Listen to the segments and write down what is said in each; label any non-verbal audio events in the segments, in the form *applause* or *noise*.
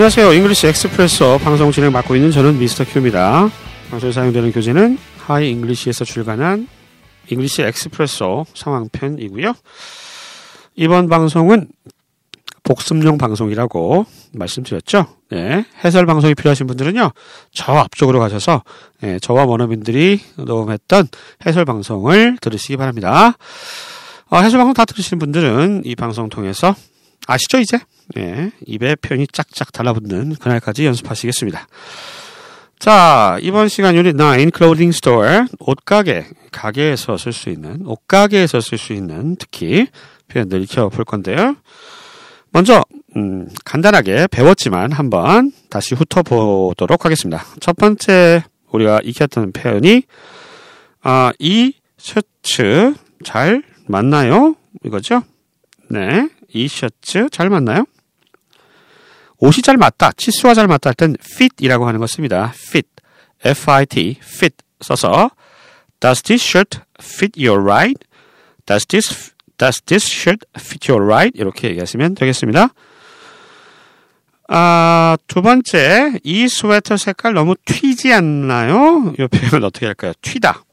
안녕하세요. English Expresso 방송 진행 맡고 있는 저는 Mr. Q입니다. 방송에 사용되는 교재는 Hi English에서 출간한 English Expresso 상황편이고요. 이번 방송은 복습용 방송이라고 말씀드렸죠. 네, 해설 방송이 필요하신 분들은요, 저 앞쪽으로 가셔서 네, 저와 원어민들이 녹음했던 해설 방송을 들으시기 바랍니다. 어, 해설 방송 다 들으시는 분들은 이 방송 통해서 아시죠 이제? 네, 입에 표현이 짝짝 달라붙는 그날까지 연습하시겠습니다. 자, 이번 시간 유닛 9 Clothing Store 옷가게 가게에서 쓸 수 있는 옷가게에서 쓸 수 있는 특히 표현들 익혀 볼 건데요. 먼저 음, 간단하게 배웠지만 한번 다시 훑어보도록 하겠습니다. 첫 번째 우리가 익혔던 표현이 아, 이 셔츠 잘 맞나요? 이거죠? 네, 이 셔츠 잘 맞나요? 옷이 잘 맞다, 치수가 잘 맞다 할 땐 fit이라고 하는 것습니다. fit, f-i-t, fit 써서 Does this shirt fit your right? Does this Does this shirt fit your right? 이렇게 얘기하시면 되겠습니다. 아, 두 번째, 이 스웨터 색깔 너무 튀지 않나요? 이 표현 어떻게 할까요? 튀다.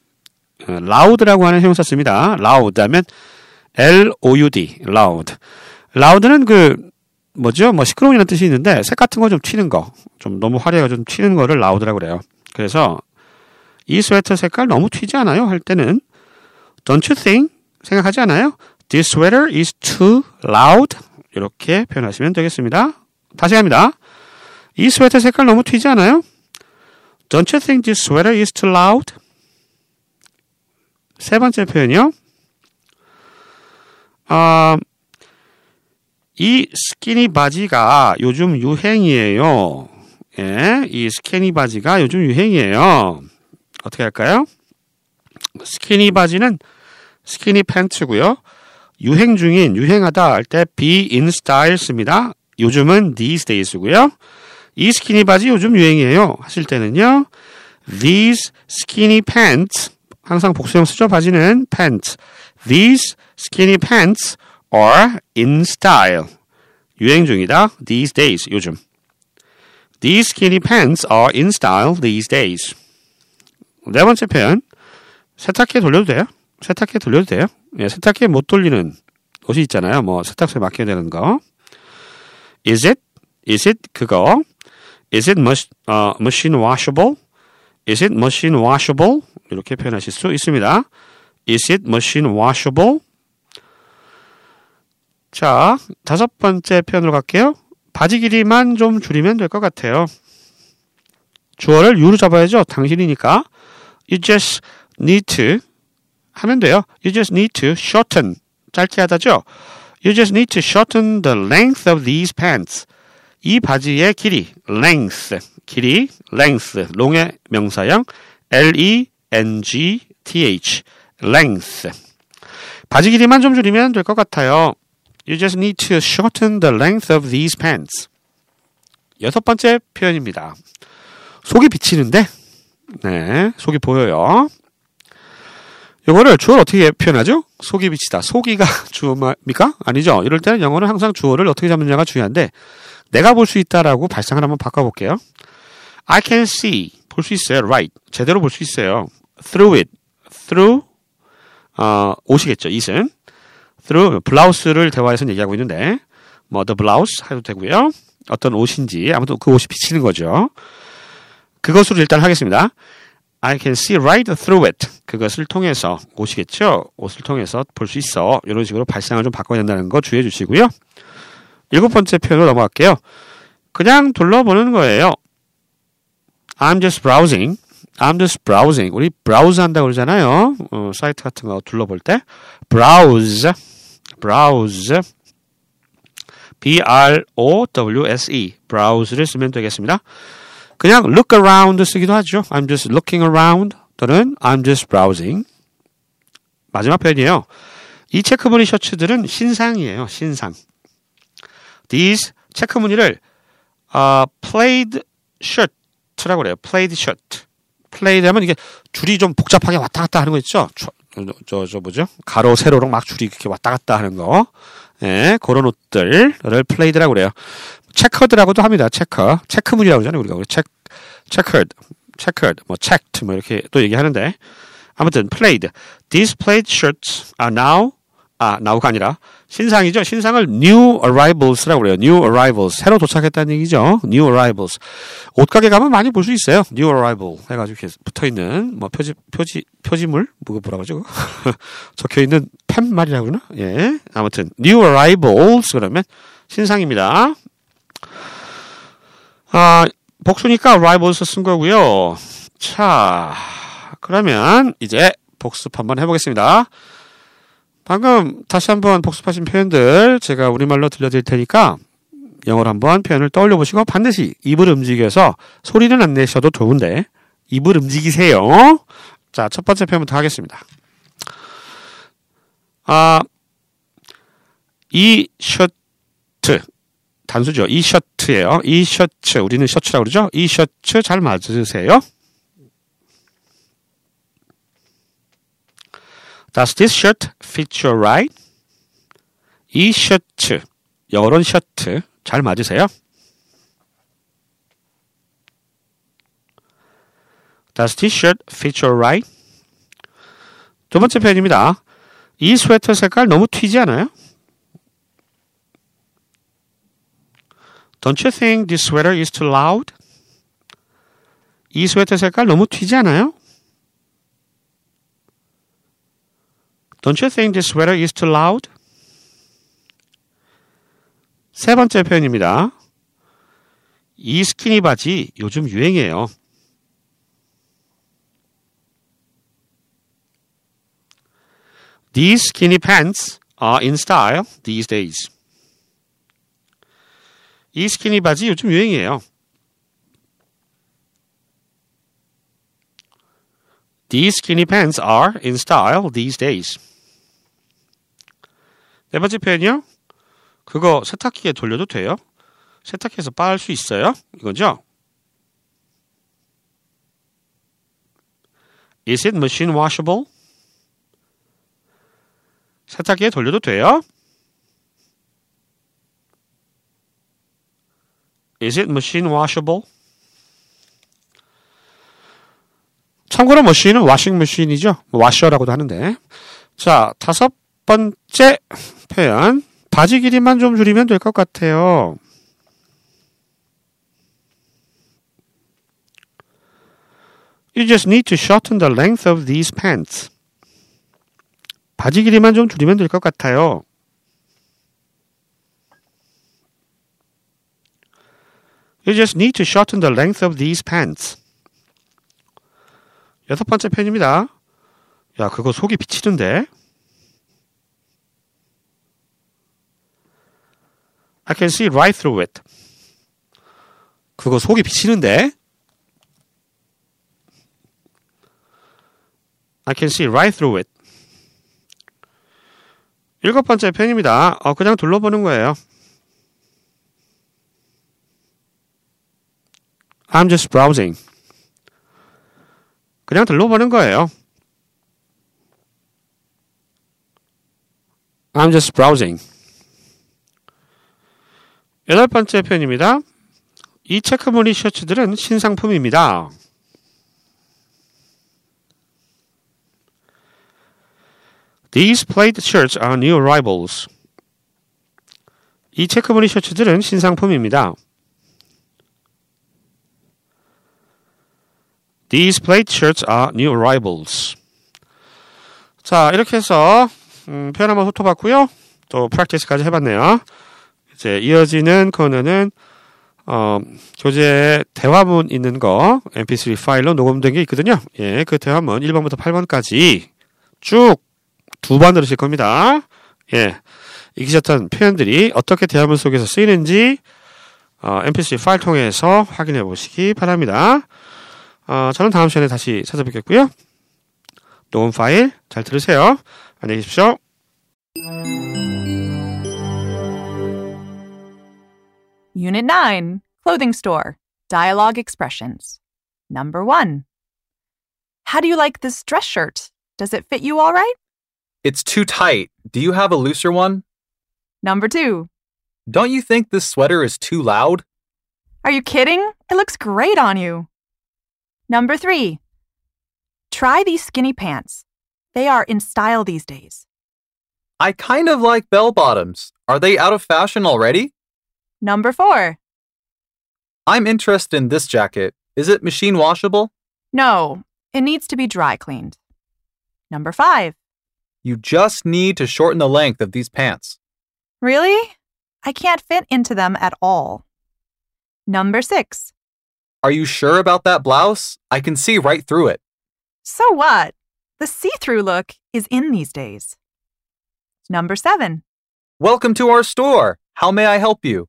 loud라고 하는 형용사 씁니다. loud 하면 L-O-U-D, loud. Loud는 그, 뭐죠? 뭐 시끄러운이라는 뜻이 있는데, 색 같은 거 좀 튀는 거. 좀 너무 화려하게 좀 튀는 거를 loud라고 그래요. 그래서, 이 스웨터 색깔 너무 튀지 않아요? 할 때는, don't you think? 생각하지 않아요? This sweater is too loud. 이렇게 표현하시면 되겠습니다. 다시 합니다. 이 스웨터 색깔 너무 튀지 않아요? Don't you think this sweater is too loud? 세 번째 표현이요. 아, 이 스키니 바지가 요즘 유행이에요. 예, 이 스키니 바지가 요즘 유행이에요. 어떻게 할까요? 스키니 바지는 스키니 팬츠고요. 유행 중인 유행하다 할 때 be in style 씁니다. 요즘은 these days고요. 이 스키니 바지 요즘 유행이에요. 하실 때는요. These skinny pants 항상 복수형 쓰죠. 바지는 pants. These skinny pants are in style. 유행 중이다. These days. 요즘. These skinny pants are in style these days. 네 번째 표현. 세탁기에 돌려도 돼요? 세탁기에 돌려도 돼요? 예, 세탁기에 못 돌리는 옷이 있잖아요. 뭐 세탁소에 맡겨야 되는 거. Is it? Is it 그거? Is it mush, uh, machine washable? Is it machine washable? 이렇게 표현하실 수 있습니다. Is it machine washable? 자, 다섯 번째 표현으로 갈게요. 바지 길이만 좀 줄이면 될 것 같아요. 주어를 유로 잡아야죠. 당신이니까. You just need to 하면 돼요. You just need to shorten. 짧게 하다죠. You just need to shorten the length of these pants. 이 바지의 길이, length, 길이, length, 롱의 명사형, L-E-N-G-T-H, length. 바지 길이만 좀 줄이면 될 것 같아요. You just need to shorten the length of these pants. 여섯 번째 표현입니다. 속이 비치는데, 네, 속이 보여요. 이거를 주어를 어떻게 표현하죠? 속이 비치다. 속이가 *laughs* 주어입니까? 아니죠. 이럴 때는 영어는 항상 주어를 어떻게 잡느냐가 중요한데, 내가 볼 수 있다라고 발상을 한번 바꿔볼게요. I can see. 볼 수 있어요. Right. 제대로 볼 수 있어요. Through it. Through, 어, 옷이겠죠. it은. Through, 블라우스를 대화에서 얘기하고 있는데, 뭐, the blouse 해도 되고요. 어떤 옷인지, 아무튼 그 옷이 비치는 거죠. 그것으로 일단 하겠습니다. I can see right through it. 그것을 통해서 옷이겠죠. 옷을 통해서 볼 수 있어. 이런 식으로 발상을 좀 바꿔야 된다는 거 주의해 주시고요. 일곱 번째 표현으로 넘어갈게요. 그냥 둘러보는 거예요. I'm just browsing. I'm just browsing. 우리 browse 한다고 그러잖아요. 어, 사이트 같은 거 둘러볼 때. browse. Browse. B-R-O-W-S-E. browse를 쓰면 되겠습니다. 그냥 look around 쓰기도 하죠. I'm just looking around 또는 I'm just browsing. 마지막 표현이에요. 이 체크무늬 셔츠들은 신상이에요. 신상. These 체크무늬를 uh, plaid shirt라고 그래요. plaid shirt. plaid 하면 이게 줄이 좀 복잡하게 왔다 갔다 하는 거 있죠? 저, 저, 저 뭐죠? 가로, 세로로 막 줄이 이렇게 왔다 갔다 하는 거. 예, 그런 옷들을 plaid라고 그래요. 체커드라고도 합니다. 체커. 체크문이라고 그러잖아요. 우리가. 체, checkered, checkered, 뭐 checked 뭐 이렇게 또 얘기하는데 아무튼 played. These played shirts are now 아, now가 아니라 신상이죠. 신상을 new arrivals라고 그래요. new arrivals. 새로 도착했다는 얘기죠. new arrivals. 옷가게 가면 많이 볼 수 있어요. new arrival 해 가지고 이렇게 붙어 있는 뭐 표지 표지 표지물 뭐가 뭐라고 하죠? *laughs* 적혀 있는 팻말이라고 그러나? 예. 아무튼 new arrivals 그러면 신상입니다. 아, 복수니까 arrivals 쓴 거고요. 자, 그러면 이제 복습 한번 해 보겠습니다. 방금 다시 한번 복습하신 표현들 제가 우리말로 들려드릴 테니까 영어로 한번 표현을 떠올려 보시고 반드시 입을 움직여서 소리는 안 내셔도 좋은데 입을 움직이세요. 자, 첫 번째 표현부터 하겠습니다. 아, 이 셔츠 단수죠. 이 셔츠예요. 이 셔츠 우리는 셔츠라고 그러죠. 이 셔츠 잘 맞으세요? Does this shirt fit you right? 이 셔츠, 영어로는 셔츠 잘 맞으세요? Does this shirt fit you right? 두 번째 표현입니다. 이 스웨터 색깔 너무 튀지 않아요? Don't you think this sweater is too loud? 이 스웨터 색깔 너무 튀지 않아요? Don't you think this sweater is too loud? 세 번째 표현입니다. 이 스키니 바지 요즘 유행이에요. These skinny pants are in style these days. 이 스키니 바지 요즘 유행이에요. These skinny pants are in style these days. 네 번째 표현이요. 그거 세탁기에 돌려도 돼요? 세탁기에서 빨 수 있어요? 이거죠? Is it machine washable? 세탁기에 돌려도 돼요? Is it machine washable? 참고로 머신은 와싱 머신이죠. 와셔라고도 하는데. 자, 다섯 번째 표현. 바지 길이만 좀 줄이면 될 것 같아요. You just need to shorten the length of these pants. 바지 길이만 좀 줄이면 될 것 같아요. You just need to shorten the length of these pants. 여섯 번째 편입니다. 야, 그거 속이 비치는데? I can see right through it. 그거 속이 비치는데? I can see right through it. 일곱 번째 편입니다. 어, 그냥 둘러보는 거예요. I'm just browsing. 그냥 둘러보는 거예요. I'm just browsing. 여덟 번째 표현입니다. 이 체크무늬 셔츠들은 신상품입니다. These plaid shirts are new arrivals. 이 체크무늬 셔츠들은 신상품입니다. These plaid shirts are new arrivals. 자, 이렇게 해서 음, 표현 한번 훑어봤고요. 또 프랙티스까지 해봤네요. 이제 이어지는 코너는 어, 교재에 대화문 있는 거 mp3 파일로 녹음된 게 있거든요. 예, 그 대화문 1번부터 8번까지 쭉 두 번 들으실 겁니다. 예, 익히셨던 표현들이 어떻게 대화문 속에서 쓰이는지 어, mp3 파일 통해서 확인해 보시기 바랍니다. 어, 저는 다음 시간에 다시 찾아뵙겠고요. 녹음 파일 잘 들으세요. 안녕히 계십시오. Unit 9 Clothing Store Dialogue Expressions. Number 1. How do you like this dress shirt? Does it fit you all right? It's too tight. Do you have a looser one? Number 2. Don't you think this sweater is too loud? Are you kidding? It looks great on you. Number three, try these skinny pants. They are in style these days. I kind of like bell bottoms. Are they out of fashion already? Number four, I'm interested in this jacket. Is it machine washable? no, it needs to be dry cleaned. Number five, You just need to shorten the length of these pants. really? I can't fit into them at all. Number six, Are you sure about that blouse? I can see right through it. so what? The see through look is in these days. Number seven, Welcome to our store. How may I help you?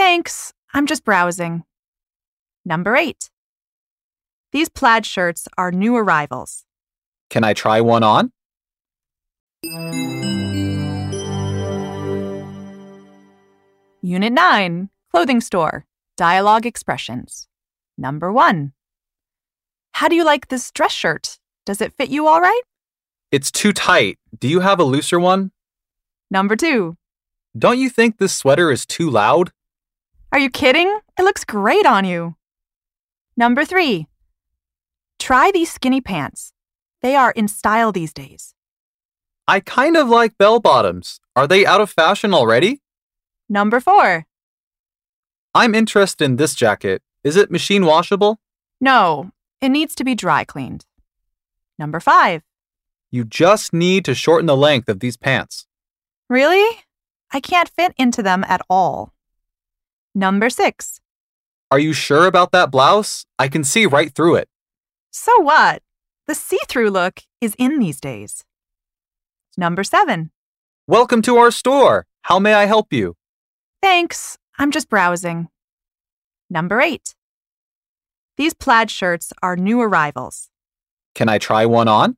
Thanks, I'm just browsing. Number eight. These plaid shirts are new arrivals. Can I try one on? Unit 9 Clothing Store Dialogue Expressions. Number 1. How do you like this dress shirt? Does it fit you all right? It's too tight. Do you have a looser one? Number 2. Don't you think this sweater is too loud? Are you kidding? It looks great on you. Number 3. Try these skinny pants. They are in style these days. I kind of like bell bottoms. Are they out of fashion already? Number 4. I'm interested in this jacket. Is it machine washable? No, it needs to be dry cleaned. Number 5. You just need to shorten the length of these pants. Really? I can't fit into them at all. Number 6. Are you sure about that blouse? I can see right through it. So what? The see through look is in these days. Number 7. Welcome to our store. How may I help you? Thanks, I'm just browsing. Number 8. These plaid shirts are new arrivals. Can I try one on?